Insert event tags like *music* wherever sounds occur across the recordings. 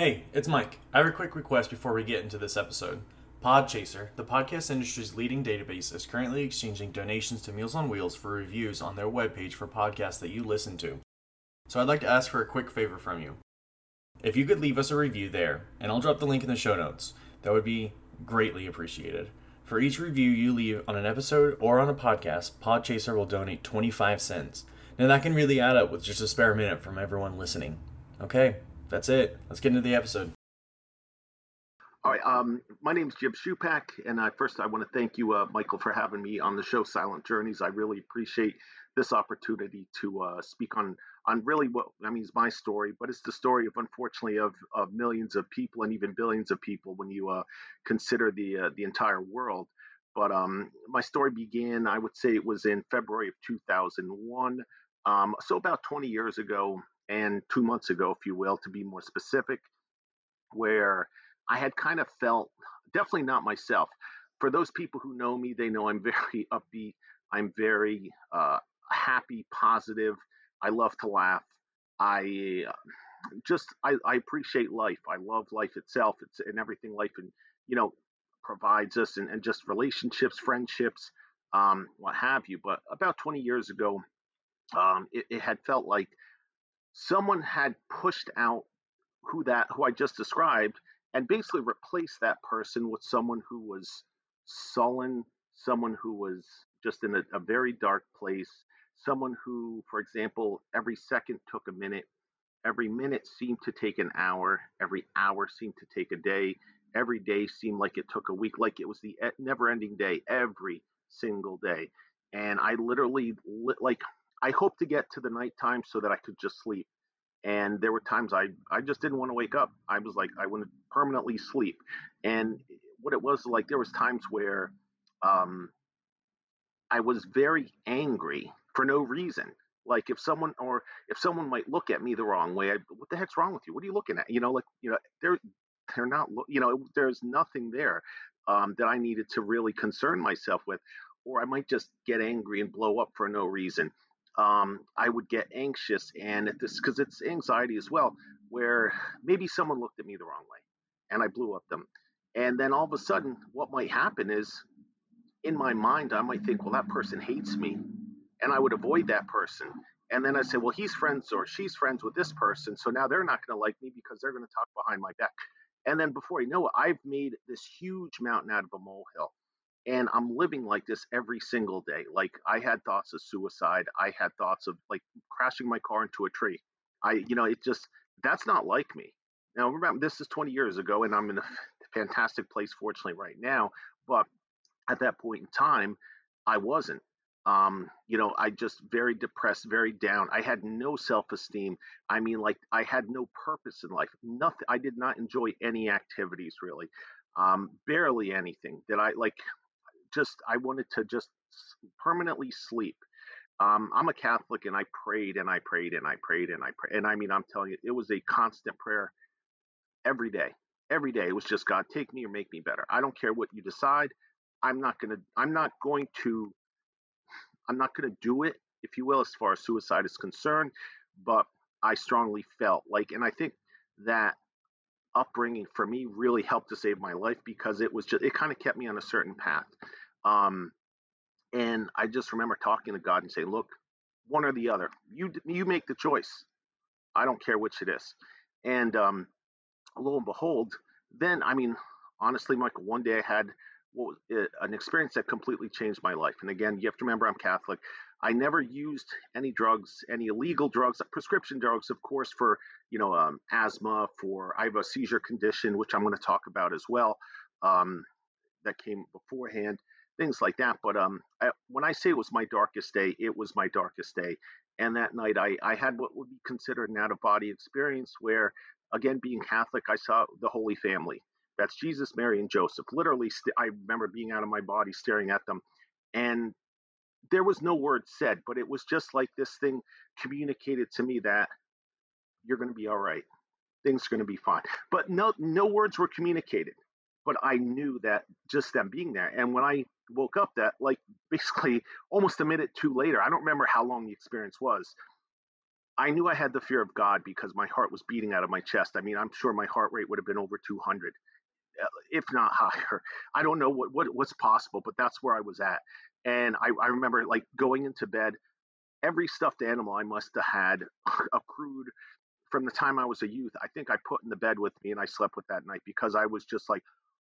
Hey, it's Mike. I have a quick request before we get into this episode. Podchaser, the podcast industry's leading database, is currently exchanging donations to Meals on Wheels for reviews on their webpage for podcasts that you listen to. So I'd like to ask for a quick favor from you. If you could leave us a review there, and I'll drop the link in the show notes, that would be greatly appreciated. For each review you leave on an episode or on a podcast, Podchaser will donate 25 cents. Now that can really add up with just a spare minute from everyone listening. Okay, that's it. Let's get into the episode. All right. Um, my name is Jim Shupak, and I, first I want to thank you, uh, Michael, for having me on the show Silent Journeys. I really appreciate this opportunity to uh, speak on on really what I mean is my story, but it's the story of unfortunately of, of millions of people and even billions of people when you uh, consider the uh, the entire world. But um, my story began, I would say, it was in February of 2001, um, so about 20 years ago, and two months ago, if you will, to be more specific, where I had kind of felt definitely not myself. For those people who know me, they know I'm *laughs* very upbeat. I'm very uh, happy, positive. I love to laugh. I uh, just I, I, appreciate life. I love life itself. It's and everything life and you know provides us and, and just relationships, friendships, um, what have you. But about 20 years ago, um, it, it had felt like someone had pushed out who that who I just described and basically replaced that person with someone who was sullen, someone who was just in a, a very dark place, someone who, for example, every second took a minute, every minute seemed to take an hour, every hour seemed to take a day, every day seemed like it took a week, like it was the never ending day, every single day. And I literally, like, I hoped to get to the nighttime so that I could just sleep and there were times I I just didn't want to wake up. I was like I wanted to permanently sleep, and what it was like there was times where um, I was very angry for no reason. Like if someone or if someone might look at me the wrong way, I, what the heck's wrong with you? What are you looking at? You know, like you know they're they're not you know there's nothing there um, that I needed to really concern myself with, or I might just get angry and blow up for no reason um, I would get anxious, and this because it's anxiety as well, where maybe someone looked at me the wrong way, and I blew up them, and then all of a sudden, what might happen is, in my mind, I might think, well, that person hates me, and I would avoid that person, and then I say, well, he's friends or she's friends with this person, so now they're not going to like me because they're going to talk behind my back, and then before you know it, I've made this huge mountain out of a molehill and i'm living like this every single day like i had thoughts of suicide i had thoughts of like crashing my car into a tree i you know it just that's not like me. Now remember this is 20 years ago and i'm in a *laughs* fantastic place fortunately right now but at that point in time i wasn't. Um you know i just very depressed very down i had no self-esteem i mean like i had no purpose in life nothing i did not enjoy any activities really um barely anything that i like just I wanted to just permanently sleep. Um, I'm a Catholic and I prayed and I prayed and I prayed and I prayed. And I mean, I'm telling you, it was a constant prayer every day. Every day. It was just God, take me or make me better. I don't care what you decide. I'm not to, I'm not going to, I'm not to do it, if you will, as far as suicide is concerned. But I strongly felt like, and I think that upbringing for me really helped to save my life because it was just, it kind of kept me on a certain path. Um, and I just remember talking to God and saying, "Look, one or the other. You you make the choice. I don't care which it is." And um, lo and behold, then I mean, honestly, Michael, one day I had what was an experience that completely changed my life. And again, you have to remember I'm Catholic. I never used any drugs, any illegal drugs, prescription drugs, of course, for you know um, asthma. For I have a seizure condition, which I'm going to talk about as well. Um, that came beforehand things like that. But um, I, when I say it was my darkest day, it was my darkest day. And that night, I, I had what would be considered an out of body experience where, again, being Catholic, I saw the Holy Family. That's Jesus, Mary, and Joseph. Literally, st- I remember being out of my body staring at them. And there was no word said, but it was just like this thing communicated to me that you're going to be all right. Things are going to be fine. But no, no words were communicated but I knew that just them being there. And when I woke up, that like *laughs* basically almost a minute too later, I don't remember how long the experience was. I knew I had the fear of God because my heart was beating out of my chest. I mean, I'm sure my heart rate would have been over 200, uh, if not *laughs* higher. I don't know what, what what's possible, but that's where I was at. And I, I remember like going into bed, every stuffed animal I must have had *laughs* accrued from the time I was a youth. I think I put in the bed with me and I slept with that night because I was just like,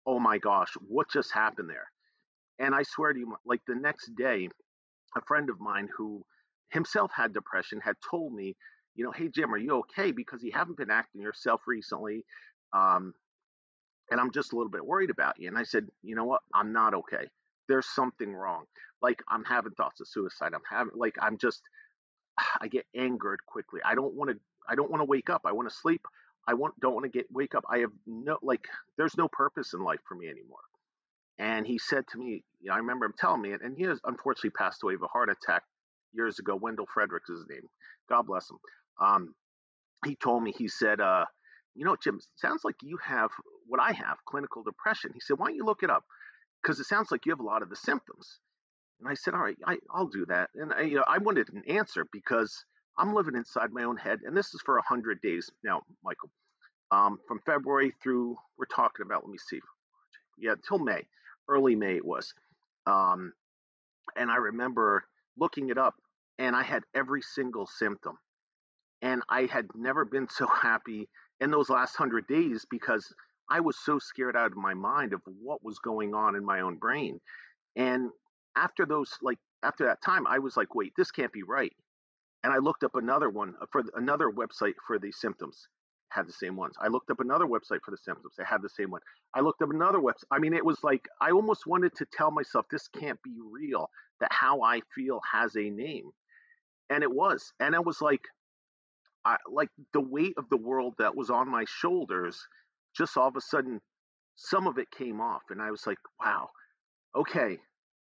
oh my gosh, what just happened there? And I swear to you, like the next day, a friend of mine who himself had depression had told me, you know, hey Jim, are you okay? Because you haven't been acting yourself recently, um, and I'm just a little bit worried about you. And I said, you know what? I'm not okay. There's something wrong. Like I'm having thoughts of suicide. I'm having like I'm just *sighs* I get angered quickly. I don't want to. I don't want to wake up. I want to sleep. I want don't want to get wake up. I have no like. There's no purpose in life for me anymore. And he said to me, you know, I remember him telling me and he has unfortunately passed away of a heart attack years ago. Wendell Fredericks is his name. God bless him. Um, he told me, he said, uh, you know, Jim, sounds like you have what I have, clinical depression. He said, why don't you look it up? Because it sounds like you have a lot of the symptoms. And I said, all right, I, will do that. And I, you know, I wanted an answer because I'm living inside my own head, and this is for 100 days now, Michael. Um, from February through, we're talking about, let me see, yeah, till May early May it was. Um, and I remember looking it up, and I had every single symptom. And I had never been *laughs* so happy in those last hundred days because I was so scared out of my mind of what was going on in my own brain. And after those, like after that time, I was like, wait, this can't be right. And I looked up another one uh, for another website for the symptoms had the same ones. I looked up another website for the symptoms. They had the same one. I looked up another website. I mean, it was like I almost wanted to tell myself this can't be real. That how I feel has a name, and it was. And it was like, I like the weight of the world that was on my shoulders. Just all of a sudden, some of it came off, and I was like, wow, okay,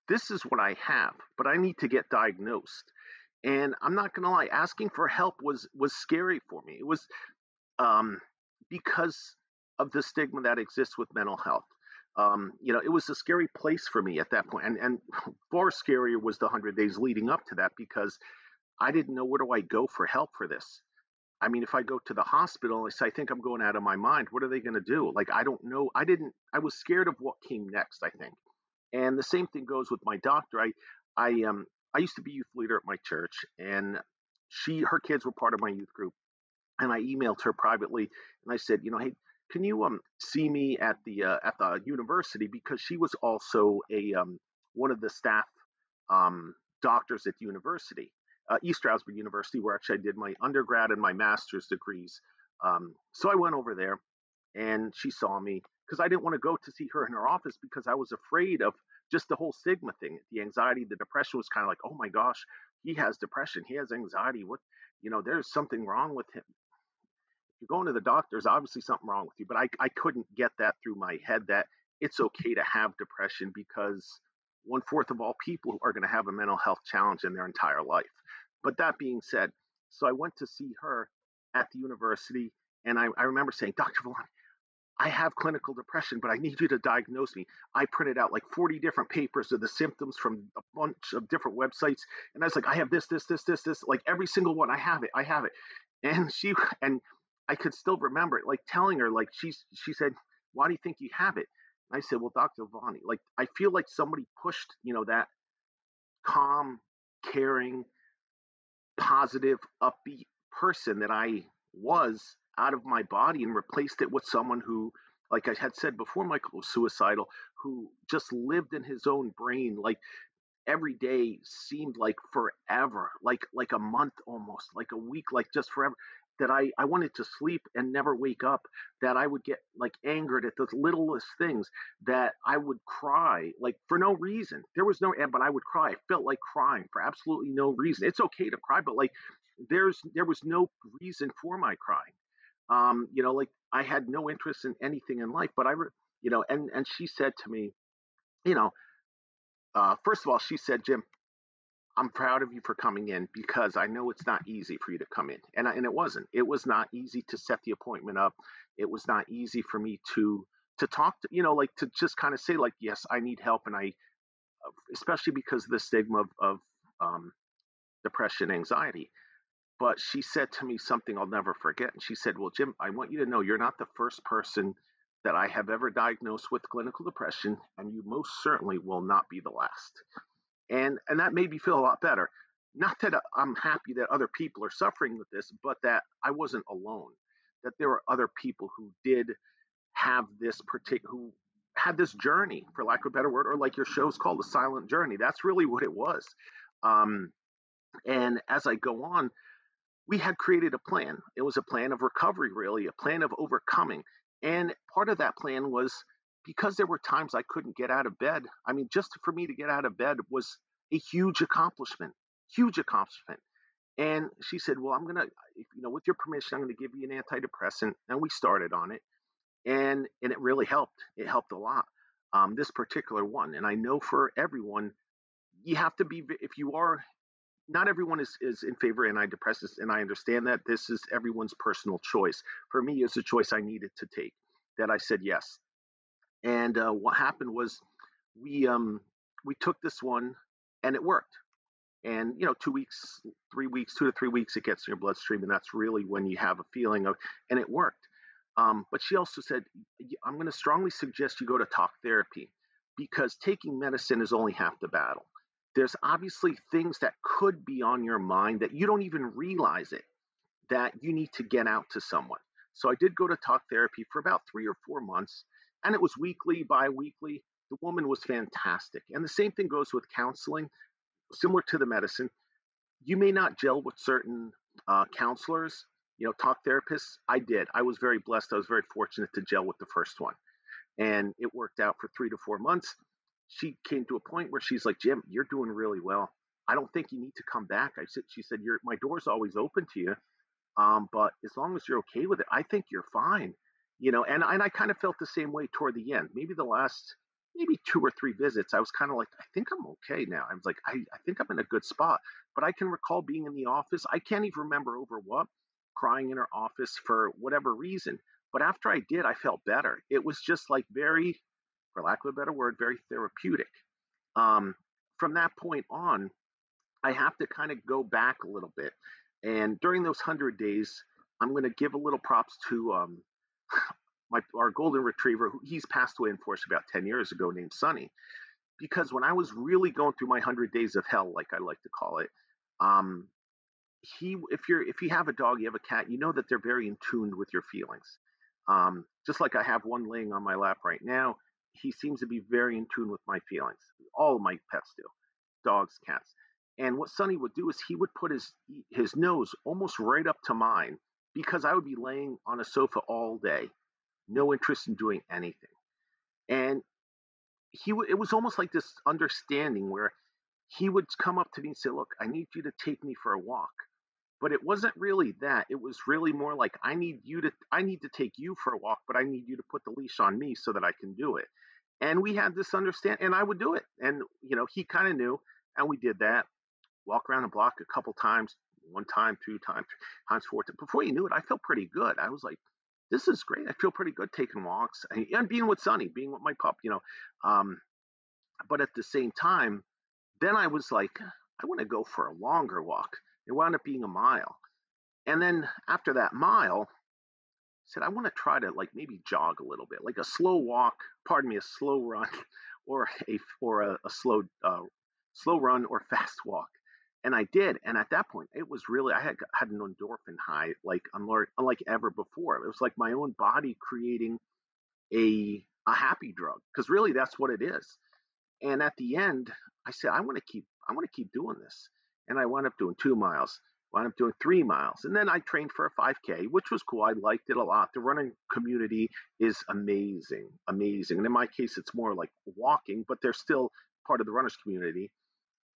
this is what I have, but I need to get diagnosed. And I'm not gonna lie, asking for help was was scary for me. It was um, because of the stigma that exists with mental health. Um, you know, it was a scary place for me at that point, and and *laughs* far scarier was the hundred days leading up to that because I didn't know where do I go for help for this. I mean, if I go to the hospital and say I think I'm going out of my mind, what are they going to do? Like I don't know. I didn't. I was scared of what came next. I think, and the same thing goes with my doctor. I I um I used to be youth leader at my church, and she her kids were part of my youth group and I emailed her privately and I said, you know, hey, can you um see me at the uh, at the university because she was also a um, one of the staff um, doctors at the university, uh, East Stroudsburg University, where actually I did my undergrad and my master's degrees. Um, so I went over there, and she saw me because I didn't want to go to see her in her office because I was afraid of just the whole stigma thing, the anxiety, the depression was kind of like, oh my gosh, he has depression, he has anxiety. What, you know, there's something wrong with him If you're going to the doctor, there's obviously something wrong with you. But I, I couldn't get that through my head that it's okay to have depression because one fourth of all people are going to have a mental health challenge in their entire life. But that being said, so I went to see her at the university, and I, I remember saying, Dr. Villani, I have clinical depression, but I need you to diagnose me. I printed out like 40 different papers of the symptoms from a bunch of different websites. And I was like, I have this, this, this, this, this, like every single one. I have it. I have it. And she, and I could still remember it, like telling her, like she's she said, "Why do you think you have it?" And I said, "Well, Dr. Vani, like I feel like somebody pushed, you know, that calm, caring, positive, upbeat person that I was out of my body and replaced it with someone who, like I had said before, Michael was suicidal, who just lived in his own brain, like." every day seemed like forever like like a month almost like a week like just forever that I, I wanted to sleep and never wake up, that I would get like angered at the littlest things, that I would cry like for no reason. There was no, but I would cry. I felt like crying for absolutely no reason. It's okay to cry, but like there's, there was no reason for my crying. Um, you know, like I had no interest in anything in life, but I, you know, and, and she said to me, you know, uh, first of all, she said, Jim, I'm proud of you for coming in because I know it's not easy for you to come in. And, I, and it wasn't. It was not easy to set the appointment up. It was not easy for me to to talk to, you know, like to just kind of say like, yes, I need help. And I, especially because of the stigma of, of um, depression, anxiety. But she said to me something I'll never forget. And she said, Well, Jim, I want you to know you're not the first person that I have ever diagnosed with clinical depression, and you most certainly will not be the last. And and that made me feel a lot better. Not that I'm happy that other people are suffering with this, but that I wasn't alone. That there were other people who did have this particular who had this journey, for lack of a better word, or like your show's called, the silent journey. That's really what it was. Um, and as I go on, we had created a plan. It was a plan of recovery, really, a plan of overcoming. And part of that plan was because there were times I couldn't get out of bed. I mean, just for me to get out of bed was a huge accomplishment, huge accomplishment. And she said, Well, I'm going to, you know, with your permission, I'm going to give you an antidepressant. And we started on it. And, and it really helped. It helped a lot. Um, this particular one. And I know for everyone, you have to be, if you are not everyone is, is in favor of antidepressants, and I understand that this is everyone's personal choice. For me, it's a choice I needed to take that I said yes. And uh, what happened was we um, we took this one and it worked. And you know, two weeks, three weeks, two to three weeks, it gets in your bloodstream, and that's really when you have a feeling of, and it worked. Um, but she also said, I'm going to strongly suggest you go to talk therapy because taking medicine is only half the battle there's obviously things that could be on your mind that you don't even realize it that you need to get out to someone. So I did go to talk therapy for about three or four months, and it was weekly, bi weekly. The woman was fantastic. And the same thing goes with counseling, similar to the medicine. You may not gel with certain uh, counselors, you know, talk therapists. I did. I was very blessed. I was very fortunate to gel with the first one. And it worked out for three to four months she came to a point where she's like, Jim, you're doing really well. I don't think you need to come back. I said, she said, "Your my door's always open to you, um, but as long as you're okay with it, I think you're fine." You know, and and I kind of felt the same way toward the end. Maybe the last maybe two or three visits, I was kind of like, I think I'm okay now. I was like, I, I think I'm in a good spot. But I can recall being in the office. I can't even remember over what, crying in her office for whatever reason. But after I did, I felt better. It was just like very for lack of a better word, very therapeutic. Um, from that point on, I have to kind of go back a little bit. And during those 100 days, I'm going to give a little props to um, my our golden retriever. Who, he's passed away, unfortunately, about 10 years ago, named Sunny. Because when I was really going through my 100 days of hell, like I like to call it, um, he if you're if you have a dog, you have a cat, you know that they're very in tune with your feelings. Um, just like I have one laying on my lap right now he seems to be very in tune with my feelings. All my pets do, dogs, cats. And what Sonny would do is he would put his his nose almost right up to mine because I would be laying on a sofa all day, no interest in doing anything. And he would it was almost like this understanding where he would come up to me and say, "Look, I need you to take me for a walk." But it wasn't really that it was really more like i need you to i need to take you for a walk but i need you to put the leash on me so that i can do it. And we had this understand and i would do it and you know he kind of knew and we did that. Walk around the block a couple times one time two times times four times. before you knew it i felt pretty good. I was like this is great i feel pretty good taking walks and being with sonny being with my pup you know um, but at the same time then i was like i want to go for a longer walk it wound up being a mile. And then after that mile, I said, I want to try to like maybe jog a little bit, like a slow walk, pardon me, a slow run *laughs* or a or a, a slow uh, slow run or fast *laughs* walk. And I did. And at that point, it was really, I had, had an endorphin high, like unlike, ever before. It was like my own body creating a, a happy drug. Cause really that's what it is. And at the end, I said, I want to keep, I want to keep doing this and I wound up doing two miles, wound up doing three miles. And then I trained for a 5K, which was cool. I liked it a lot. The running community is amazing, amazing. And in my case, it's more like walking, but they're still part of the runners community.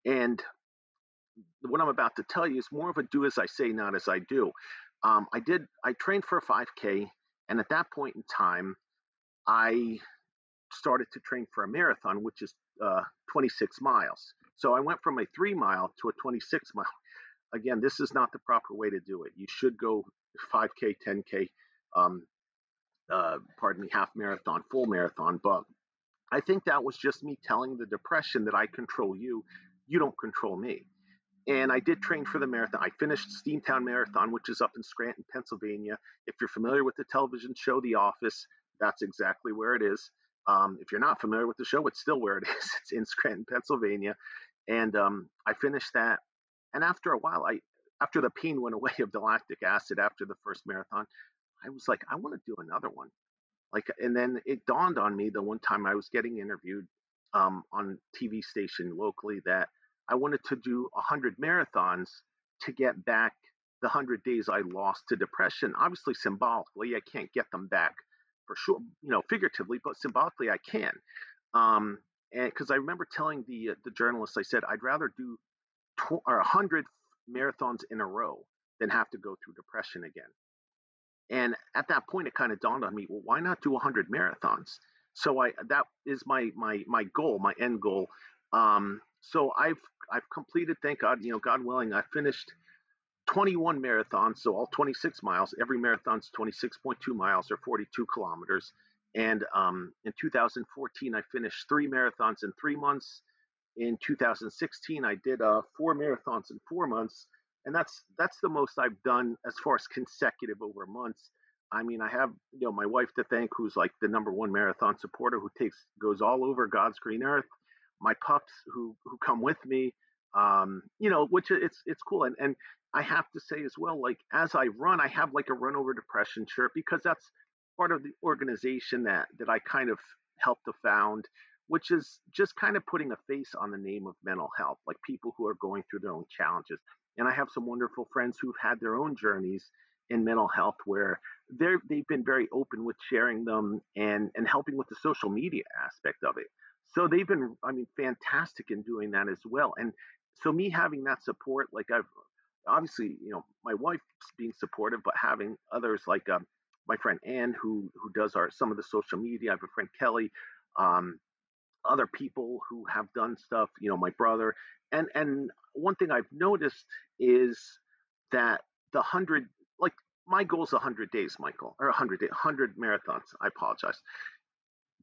And what I'm about to tell you is more of a do as I say, not as I do. Um, I did, I trained for a 5K. And at that point in time, I started to train for a marathon, which is uh, 26 miles. So I went from a three mile to a 26 mile. *laughs* Again, this is not the proper way to do it. You should go 5K, 10K, um, uh, pardon me, half marathon, full marathon. But I think that was just me telling the depression that I control you, you don't control me. and I did train for the marathon. I finished Steamtown Marathon, which is up in Scranton, Pennsylvania. If you're familiar with the television show The Office, that's exactly where it is. Um, if you're not familiar with the show, it's still where it *laughs* is. It's in Scranton, Pennsylvania, and um, I finished that. And after a while, I after the pain went away *laughs* of the lactic acid after the first marathon, I was like, I want to do another one. Like, and then it dawned on me the one time I was getting interviewed um, on TV station locally that I wanted to do a 100 marathons to get back the 100 days I lost to depression. Obviously, symbolically, I can't get them back for sure, you know, figuratively, but symbolically, I can. Um, and because I remember telling the uh, the journalist, I said I'd rather do tw- or 100 marathons in a row than have to go through depression again. And at that point, it kind of dawned on me, well, why not do 100 marathons? So I that is my my my goal, my end goal. Um, so I've I've completed, thank God, you know, God willing, I finished 21 marathons, so all 26 miles. Every marathon's 26.2 miles or 42 kilometers. And um, in 2014, I finished three marathons in three months. In 2016, I did uh, four marathons in four months, and that's that's the most I've done as far as consecutive over months. I mean, I have you know my wife to thank, who's like the number one marathon supporter, who takes goes all over God's green earth. My pups who who come with me, um, you know, which it's it's cool. And and I have to say as well, like as I run, I have like a run over depression shirt because that's part of the organization that that I kind of helped to found, which is just kind of putting a face on the name of mental health, like people who are going through their own challenges. And I have some wonderful friends who've had their own journeys in mental health where they're they've been very open with sharing them and and helping with the social media aspect of it. So they've been, I mean, fantastic in doing that as well. And so me having that support, like I've obviously, you know, my wife being supportive, but having others like um, my friend Ann, who who does our some of the social media. I have a friend Kelly, um, other people who have done stuff. You know, my brother, and and one thing I've noticed is that the hundred, like my goal is hundred days, Michael, or hundred day, hundred marathons. I apologize,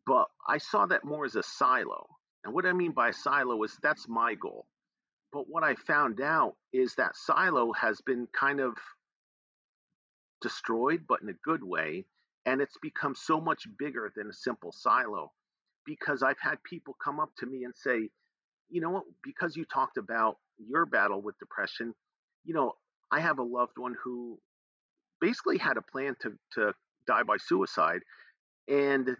but I saw that more as a silo. And what I mean by silo is that's my goal. But what I found out is that silo has been kind of destroyed, but in a good way. And it's become so much bigger than a simple silo because I've had people come up to me and say, you know what, because you talked about your battle with depression, you know, I have a loved one who basically had a plan to, to die by suicide. And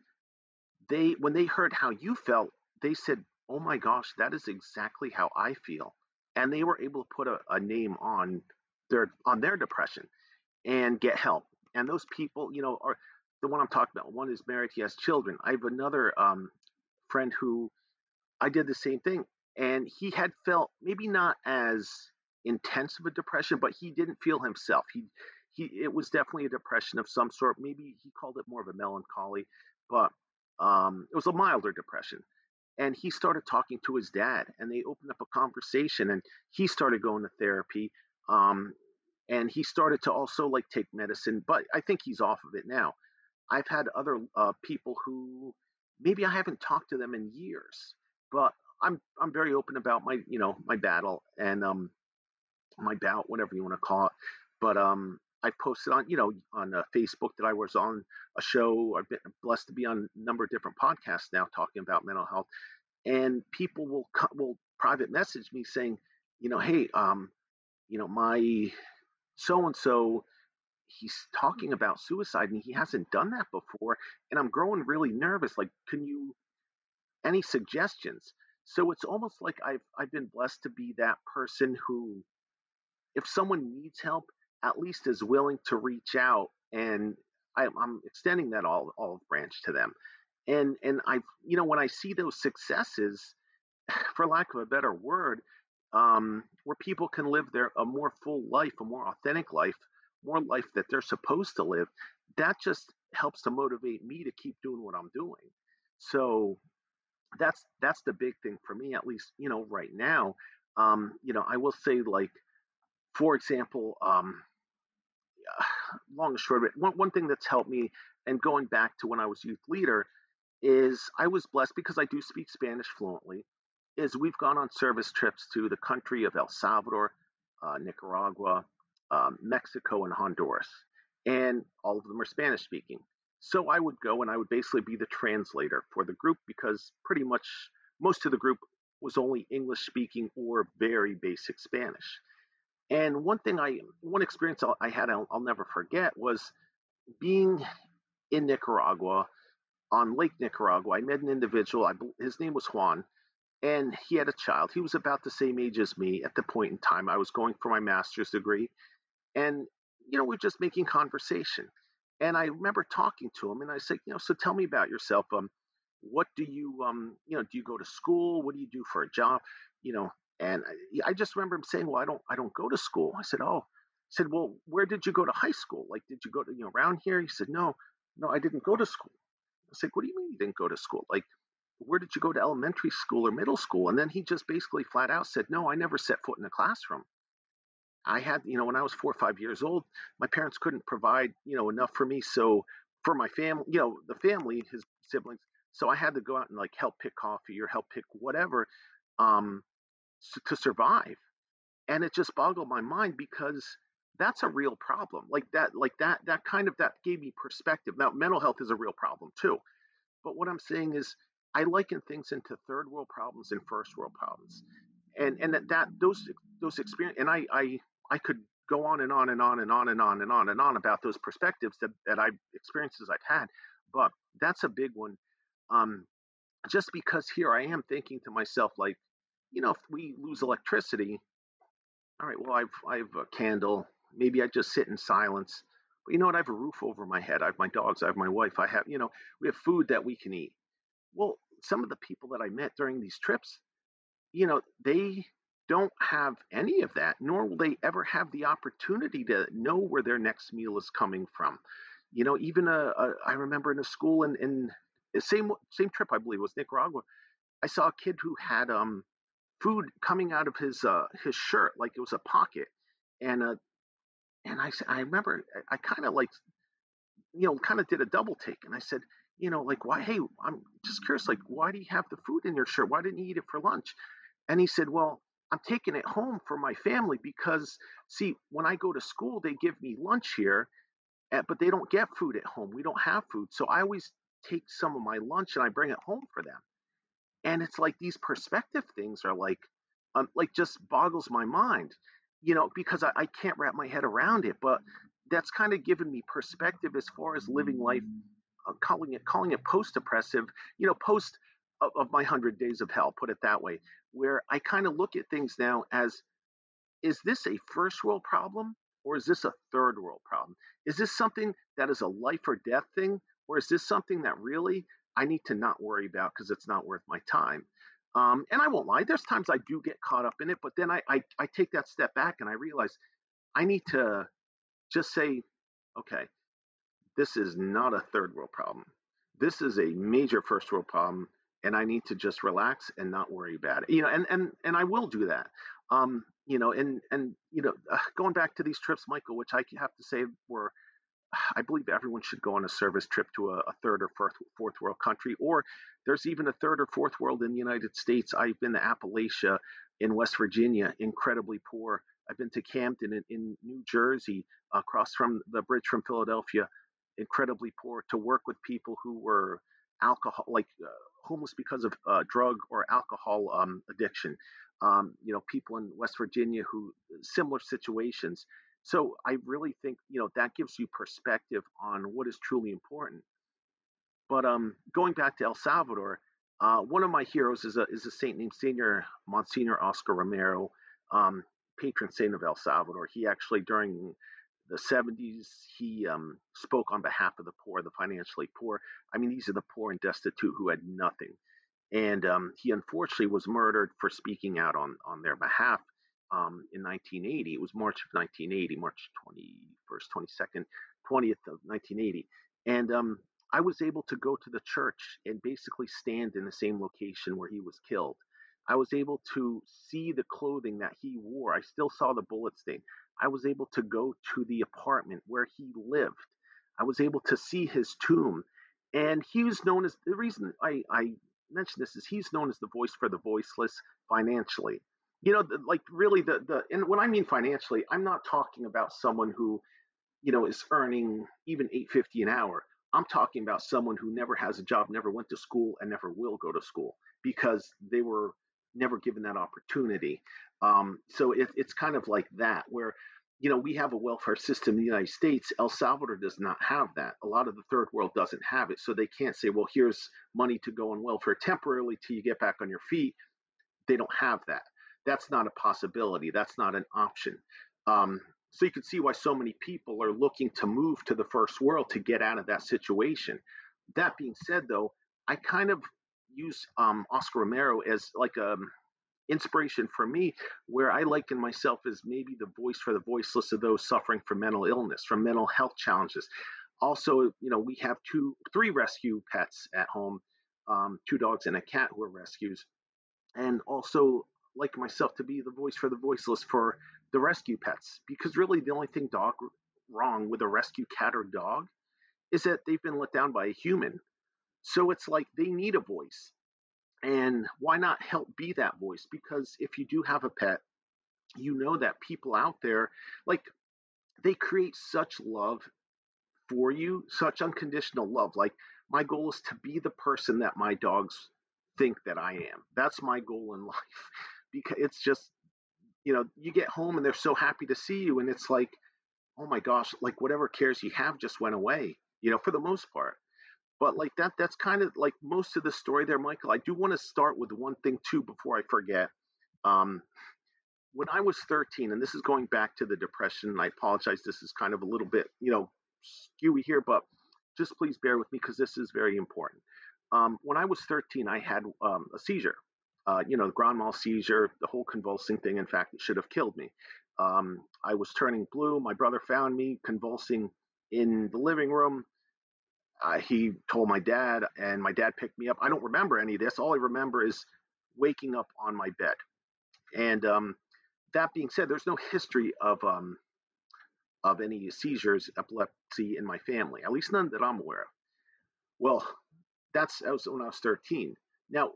they, when they heard how you felt, they said, oh my gosh, that is exactly how I feel. And they were able to put a, a name on their on their depression and get help. And those people, you know, are the one I'm talking about. One is married, he has children. I have another um, friend who I did the same thing, and he had felt maybe not as intense of a depression, but he didn't feel himself. He he it was definitely a depression of some sort. Maybe he called it more of a melancholy, but um, it was a milder depression. And he started talking to his dad, and they opened up a conversation, and he started going to therapy. Um, and he started to also like take medicine but i think he's off of it now. I've had other uh, people who maybe i haven't talked to them in years but i'm i'm very open about my you know my battle and um my bout whatever you want to call it but um i posted on you know on uh, facebook that i was on a show i've been blessed to be on a number of different podcasts now talking about mental health and people will will private message me saying you know hey um you know my so and so he's talking about suicide and he hasn't done that before and i'm growing really nervous like can you any suggestions? So it's almost like i've i've been blessed to be that person who if someone needs help at least is willing to reach out and I, i'm extending that all olive branch to them. And and i you know when i see those successes *laughs* for lack of a better word um, where people can live their a more full life, a more authentic life, more life that they're supposed to live. That just helps to motivate me to keep doing what I'm doing. So that's that's the big thing for me, at least you know right now. Um, you know, I will say like, for example, um, *sighs* long and short of it, one, one thing that's helped me, and going back to when I was youth leader, is I was blessed because I do speak Spanish fluently. Is we've gone on service trips to the country of El Salvador, uh, Nicaragua, um, Mexico, and Honduras. And all of them are Spanish speaking. So I would go and I would basically be the translator for the group because pretty much most of the group was only English speaking or very basic Spanish. And one thing I, one experience I had, I'll, I'll never forget was being in Nicaragua on Lake Nicaragua. I met an individual, I, his name was Juan, and he had a child. He was about the same age as me at the point in time. I was going for my master's degree, and you know, we are just making conversation. And I remember talking to him, and I said, you know, so tell me about yourself. Um, what do you, um, you know, do you go to school? What do you do for a job? You know, and I, I just remember him saying, well, I don't, I don't go to school. I said, oh, I said, well, where did you go to high school? Like, did you go to, you know, around here? He said, no, no, I didn't go to school. I said, what do you mean you didn't go to school? Like, where did you go to elementary school or middle school? And then he just basically flat out said, no, I never set foot in a classroom. I had, you know, when I was four or five years old, my parents couldn't provide, you know, enough for me. So for my family, you know, the family, his siblings, so I had to go out and like help pick coffee or help pick whatever um, to survive. And it just boggled my mind because that's a real problem. Like that, like that, that kind of that gave me perspective. Now, mental health is a real problem too. But what I'm saying is, I liken things into third world problems and first world problems, and and that, that those those experience and I I I could go on and on and on and on and on and on and on about those perspectives that, that I've experiences I've had. But that's a big one. Um, just because here I am thinking to myself, like, you know, if we lose electricity, all right, well, I've I've a candle. Maybe I just sit in silence. But you know what? I have a roof over my head. I have my dogs. I have my wife. I have, you know, we have food that we can eat. Well, some of the people that I met during these trips, you know, they don't have any of that, nor will they ever have the opportunity to know where their next meal is coming from. You know, even a, a I remember in a school in, in the same same trip I believe was Nicaragua. I saw a kid who had um, food coming out of his uh, his shirt like it was a pocket, and uh, and I I remember I, I kind of like you know kind of did a double take, and I said you know like why hey I'm just curious like why do you have the food in your shirt? Why didn't you eat it for lunch? And he said, well I'm taking it home for my family because, see, when I go to school, they give me lunch here, eh, but they don't get food at home. We don't have food. So I always take some of my lunch and I bring it home for them. And it's like these perspective things are like, um, like just boggles my mind, you know, because I, I can't wrap my head around it. But that's kind of given me perspective as far as living life, uh, calling it calling it post depressive, you know, post of, of my hundred days of hell, put it that way where I kind of look at things now as is this a first world problem or is this a third world problem? Is this something that is a life or death thing or is this something that really I need to not worry about because it's not worth my time? Um, and I won't lie, there's times I do get caught up in it, but then I, I, I take that step back and I realize I need to just say, okay, this is not a third world problem. This is a major first world problem and I need to just relax and not worry about it. You know, and and and I will do that. Um, you know, and and you know, uh, going back to these trips, Michael, which I have to say were, I believe everyone should go on a service trip to a, a third or fourth fourth world country, or there's even a third or fourth world in the United States. I've been to Appalachia in West Virginia, incredibly poor. I've been to Camden in, in New Jersey, across from the bridge from Philadelphia, incredibly poor. To work with people who were alcohol, like uh, homeless because of uh, drug or alcohol um, addiction. Um, you know, people in West Virginia who similar situations. So I really think you know that gives you perspective on what is truly important. But um, going back to El Salvador, uh, one of my heroes is a is a saint named Senior Monsignor Oscar Romero, um, patron saint of El Salvador. He actually during the 70s, he um, spoke on behalf of the poor, the financially poor. I mean, these are the poor and destitute who had nothing. And um, he unfortunately was murdered for speaking out on, on their behalf um, in 1980. It was March of 1980, March 21st, 22nd, 20th of 1980. And um, I was able to go to the church and basically stand in the same location where he was killed. I was able to see the clothing that he wore. I still saw the bullet stain. I was able to go to the apartment where he lived. I was able to see his tomb. And he was known as the reason I, I mention this is he's known as the voice for the voiceless financially. You know, like really the the and when I mean financially, I'm not talking about someone who, you know, is earning even 850 an hour. I'm talking about someone who never has a job, never went to school, and never will go to school because they were never given that opportunity. Um, so it, it's kind of like that, where you know we have a welfare *laughs* system in the United States. El Salvador does not have that. A lot of the third world doesn't have it, so they can't say, well, here's money to go on welfare temporarily till you get back on your feet. They don't have that. That's not a possibility. That's not an option. Um, so you can see why so many people are looking to move to the first world to get out of that situation. That being said, though, I kind of use um, Oscar Romero as like a um, inspiration for me, where I liken myself as maybe the voice for the voiceless of those suffering from mental illness, from mental health challenges. Also, you know, we have two, three rescue pets at home, um, two dogs and a cat who are rescues, and also like myself to be the voice for the voiceless for the rescue pets because really the only thing dog wrong with a rescue cat or dog is that they've been let down by a human so it's like they need a voice and why not help be that voice because if you do have a pet you know that people out there like they create such love for you such unconditional love like my goal is to be the person that my dogs think that i am that's my goal in *laughs* life because it's just you know, you get home and they're so happy to see you, and it's like, oh my gosh, like whatever cares you have just went away, you know, for the most part. But like that, that's kind of like most of the story there, Michael. I do want to start with one thing too before I forget. Um, when I was 13, and this is going back to the depression, I apologize. This is kind of a little bit, you know, skewy here, but just please bear with me because this is very important. Um, when I was 13, I had um, a seizure uh, you know, the grand mal seizure, the whole convulsing thing. In fact, it should have killed me. Um, I was turning blue. My brother found me convulsing in the living room. Uh, he told my dad, and my dad picked me up. I don't remember any of this. All I remember is waking up on my bed. And um, that being said, there's no history of um, of any seizures, epilepsy in my family, at least none that I'm aware of. Well, that's that was when I was 13. Now,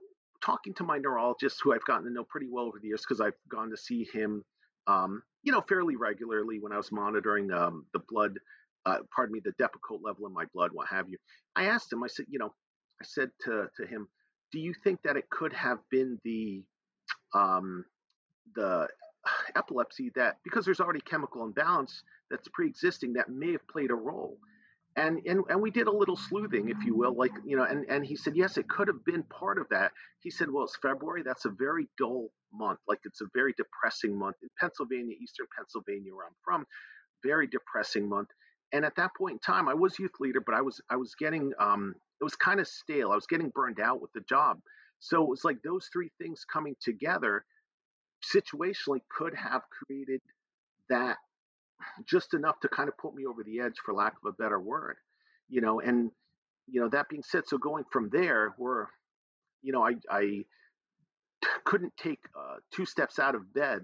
talking to my neurologist, who I've gotten to know pretty well over the years because I've gone to see him, um, you know, fairly regularly when I was monitoring um, the blood, uh, pardon me, the Depakote level in my blood, what have you. I asked him, I said, you know, I said to, to him, do you think that it could have been the um, the epilepsy that because there's already chemical imbalance that's pre-existing that may have played a role? And and and we did a little sleuthing if you will like you know and and he said yes it could have been part of that. He said well it's february that's a very dull month like it's a very depressing month in pennsylvania eastern pennsylvania where i'm from very depressing month and at that point in time i was youth leader but i was i was getting um it was kind of stale i was getting burned out with the job so it was like those three things coming together situationally could have created that just enough to kind of put me over the edge, for lack of a better word, you know. And you know, that being said, so going from there, where you know, I I couldn't take uh, two steps out of bed,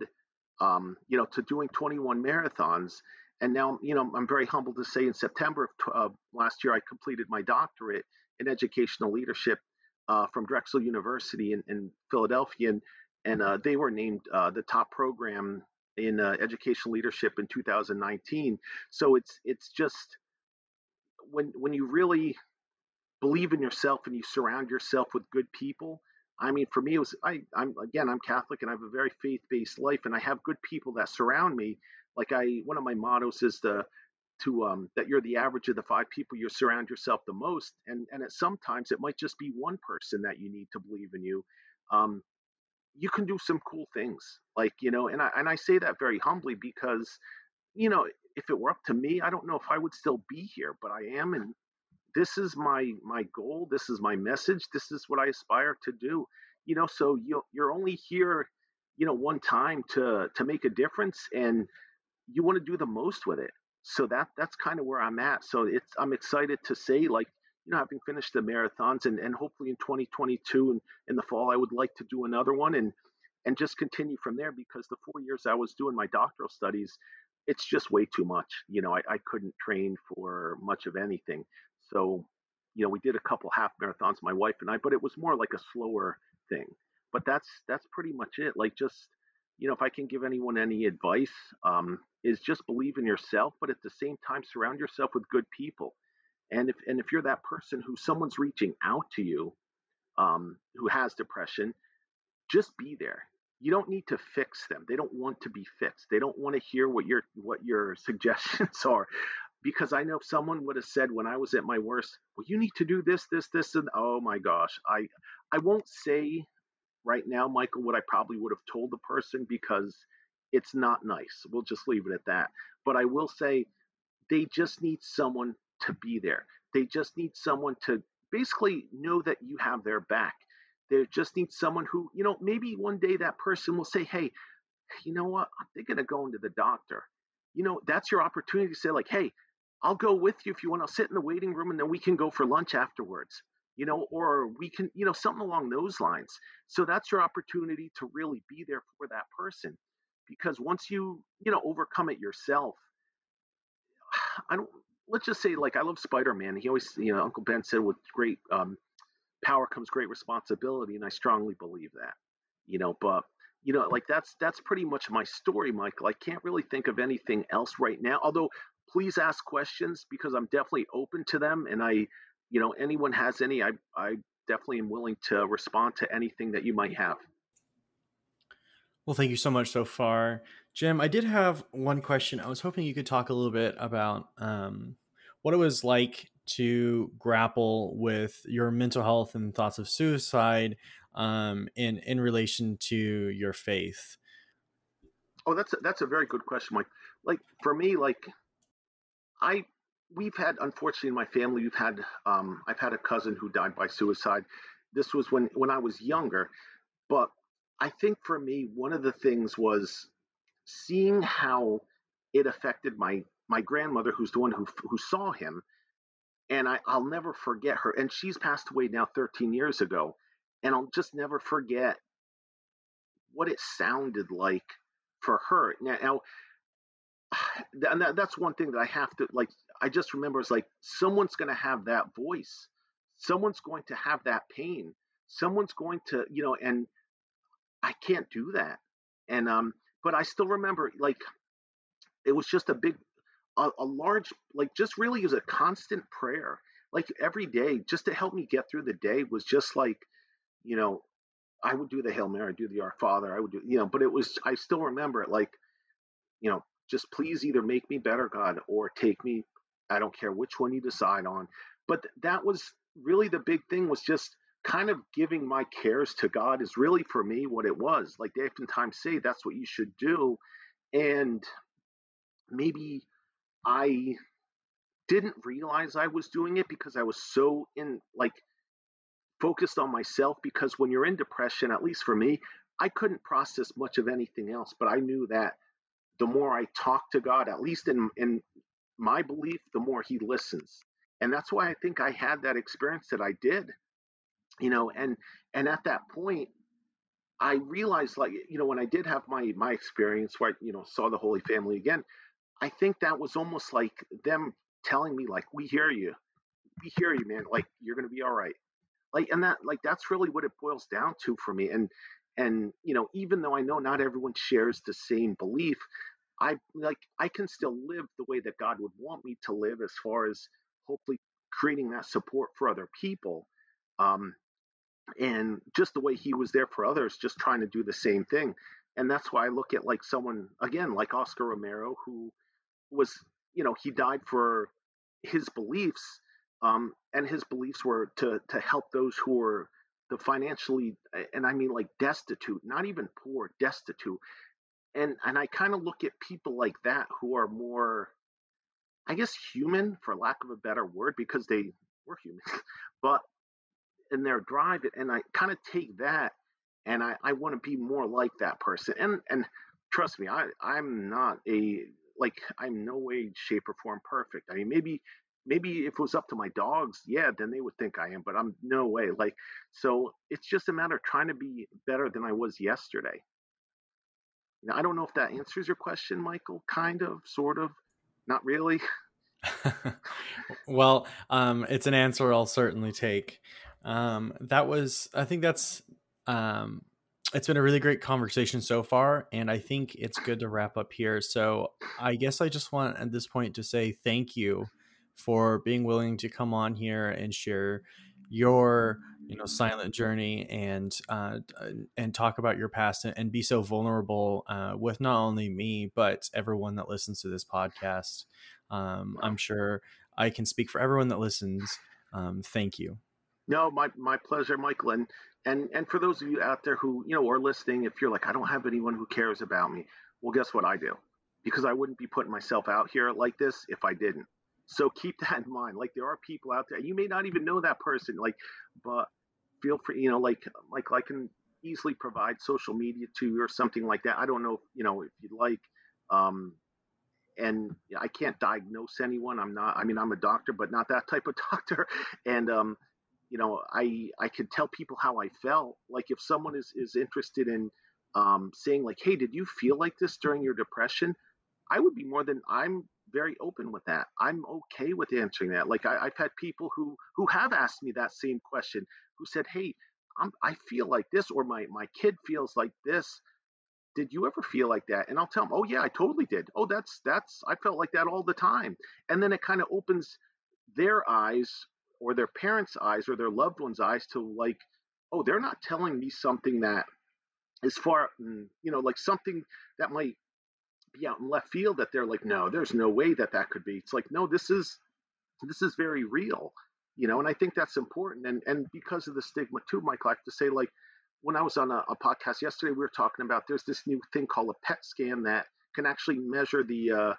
um, you know, to doing 21 marathons. And now, you know, I'm very humbled to say in September of uh, last year, I completed my doctorate in educational leadership uh, from Drexel University in, in Philadelphia. And, and uh, they were named uh, the top program in uh, education leadership in 2019. So it's it's just when when you really believe in yourself and you surround yourself with good people. I mean, for me, it was I. I'm again, I'm Catholic and I have a very faith-based life, and I have good people that surround me. Like I, one of my mottos is the to um, that you're the average of the five people you surround yourself the most, and and at sometimes it might just be one person that you need to believe in you. Um, you can do some cool things like you know and i and i say that very humbly because you know if it were up to me i don't know if i would still be here but i am and this is my my goal this is my message this is what i aspire to do you know so you you're only here you know one time to to make a difference and you want to do the most with it so that that's kind of where i'm at so it's i'm excited to say like you know, having finished the marathons and, and hopefully in 2022 and in the fall, I would like to do another one and, and just continue from there because the four years I was doing my doctoral studies, it's just way too much. You know, I, I couldn't train for much of anything. So you know, we did a couple half marathons, my wife and I, but it was more like a slower thing. But that's that's pretty much it. Like just you know, if I can give anyone any advice, um, is just believe in yourself, but at the same time surround yourself with good people. And if and if you're that person who someone's reaching out to you, um, who has depression, just be there. You don't need to fix them. They don't want to be fixed. They don't want to hear what your what your *laughs* suggestions are because I know if someone would have said when I was at my worst, well, you need to do this, this, this, and oh my gosh, I I won't say right now, Michael, what I probably would have told the person because it's not nice. We'll just leave it at that. But I will say they just need someone to be there. They just need someone to basically know that you have their back. They just need someone who, you know, maybe one day that person will say, hey, you know what? I'm thinking of going to the doctor. You know, that's your opportunity to say, like, hey, I'll go with you if you want. I'll sit in the waiting room and then we can go for lunch afterwards, you know, or we can, you know, something along those lines. So that's your opportunity to really be there for that person. Because once you, you know, overcome it yourself, *sighs* I don't, let's just say, like, I love Spider Man. He always, you know, Uncle Ben said, with great um, power comes great responsibility. And I strongly believe that, you know, but you know like that's that's pretty much my story michael i can't really think of anything else right now although please ask questions because I'm definitely open to them. And I, you know, anyone has any, I, I definitely am willing to respond to anything that you might have. Well, thank you so much so far. Jim, I did have one question. I was hoping you could talk a little bit about um, what it was like to grapple with your mental health and thoughts of suicide um, in in relation to your faith. Oh, that's a, that's a very good question, Mike. Like for me, like I we've had unfortunately in my family we've had um, I've had a cousin who died by suicide. This was when when I was younger, but I think for me one of the things was seeing how it affected my my grandmother, who's the one who who saw him, and I, I'll never forget her. And she's passed away now 13 years ago, and I'll just never forget what it sounded like for her. Now, now *sighs* and that, that's one thing that I have to like. I just remember it's like someone's going to have that voice, someone's going to have that pain, someone's going to, you know, and I can't do that. And um, but I still remember like it was just a big, a, a large, like just really was a constant prayer, like every day, just to help me get through the day was just like, you know, I would do the Hail Mary, do the Our Father, I would do, you know, but it was I still remember it like, you know, just please either make me better, God, or take me. I don't care which one you decide on. But that was really the big thing was just kind of giving my cares to God is really for me what it was. Like they oftentimes say that's what you should do. And maybe I didn't realize I was doing it because I was so in like focused on myself because when you're in depression, at least for me, I couldn't process much of anything else, but I knew that the more I talk to God, at least in, in my belief, the more He listens. And that's why I think I had that experience that I did. You know, and and at that point, I realized like, you know, when I did have my my experience where I, you know, saw the Holy Family again, I think that was almost like them telling me, like, we hear you. We hear you, man. Like you're gonna be all right. Like and that like that's really what it boils down to for me. And and you know even though i know not everyone shares the same belief I like I can still live the way that God would want me to live as far as hopefully creating that support for other people. Um, and just the way he was there for others, just trying to do the same thing. And that's why I look at like someone again, like Oscar Romero, who was, you know, he died for his beliefs, um, and his beliefs were to to help those who were the financially, and I mean like destitute, not even poor, destitute and and I kind of look at people like that who are more, I guess, human for lack of a better word, because they were human, *laughs* but in their drive, and I kind of take that, and I I want to be more like that person, and and trust me, I I'm not a like I'm no way, shape, or form perfect. I mean, maybe maybe if it was up to my dogs, yeah, then they would think I am, but I'm no way. Like, so it's just a matter of trying to be better than I was yesterday. I don't know if that answers your question, Michael. Kind of, sort of, not really. *laughs* well, um, it's an answer I'll certainly take. Um, that was, I think that's, um, it's been a really great conversation so far, and I think it's good to wrap up here. So I guess I just want at this point to say thank you for being willing to come on here and share your you know silent journey and uh, and talk about your past and, be so vulnerable uh, with not only me but everyone that listens to this podcast. Um, I'm sure I can speak for everyone that listens. Um, thank you. No, my my pleasure, Michael. And and and for those of you out there who you know are listening, if you're like, I don't have anyone who cares about me, well, guess what I do? Because I wouldn't be putting myself out here like this if I didn't. So keep *laughs* that in mind. Like there are people out there, you may not even know that person, like, but feel free, you know, like like I can easily provide social media to you or something like that. I don't know, you know, if you'd like. Um, and I can't diagnose anyone. I'm not. I mean, I'm a doctor, but not that type of *laughs* doctor. And um, you know, I I could tell people how I felt. Like if someone is is interested in um, saying like, "Hey, did you feel like this during your depression?" I would be more than I'm very open with that. I'm okay with answering that. Like I, have had people who who have asked me that same question, who said, "Hey, I'm, I feel like this, or my my kid feels like this." Did you ever feel like that? And I'll tell them, "Oh yeah, I totally did. Oh, that's that's I felt like that all the time." And then it kind of opens their eyes or their parents' eyes or their loved ones' eyes to like, "Oh, they're not telling me something that is far, mm, you know, like something that might be out in left field that they're like, no, there's no way that that could be. It's like, no, this is this is very real, you know, and I think that's important. And and because of the stigma too, Michael, I have to say, like, when I was on a, a podcast yesterday, we were talking about there's this new thing called a PET scan that can actually measure the uh,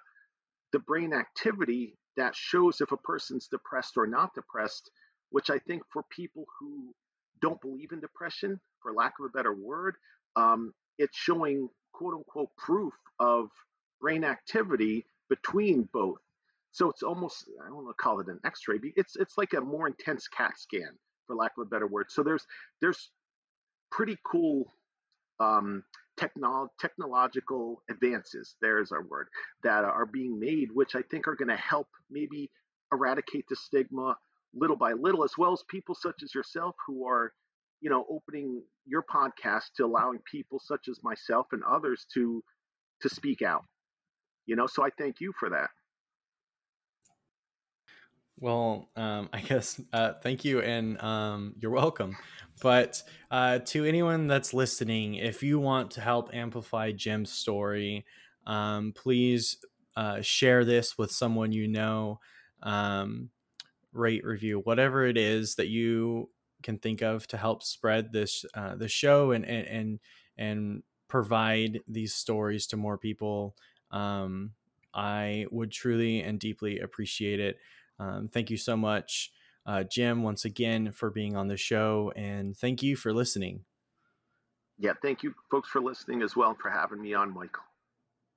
the brain activity that shows if a person's depressed or not depressed. Which I think for people who don't believe in depression, for lack of a better word, um, it's showing quote unquote proof of brain activity between both. So it's almost I don't want to call it an X-ray. but It's it's like a more intense CAT scan, for lack of a better word. So there's there's pretty cool um, technolo- technological advances. There's our word that are being made, which I think are going to help maybe eradicate the stigma little by little, as well as people such as yourself who are you know, opening your podcast to allowing people such as myself and others to to speak out. You know, so I thank you for that. Well, um, *laughs* I guess uh, thank you and um, you're welcome. But uh, to anyone that's listening, if you want to help amplify Jim's story, um, please uh, share this with someone you know. Um, rate, review, whatever it is that you can think of to help spread this uh, the show and and and, and provide these stories to more people. Um, I would truly and deeply appreciate it. Um, thank you so much, uh, Jim, once again for being on the show, and thank you for listening. Yeah, thank you, folks, for listening as well for having me on, Michael.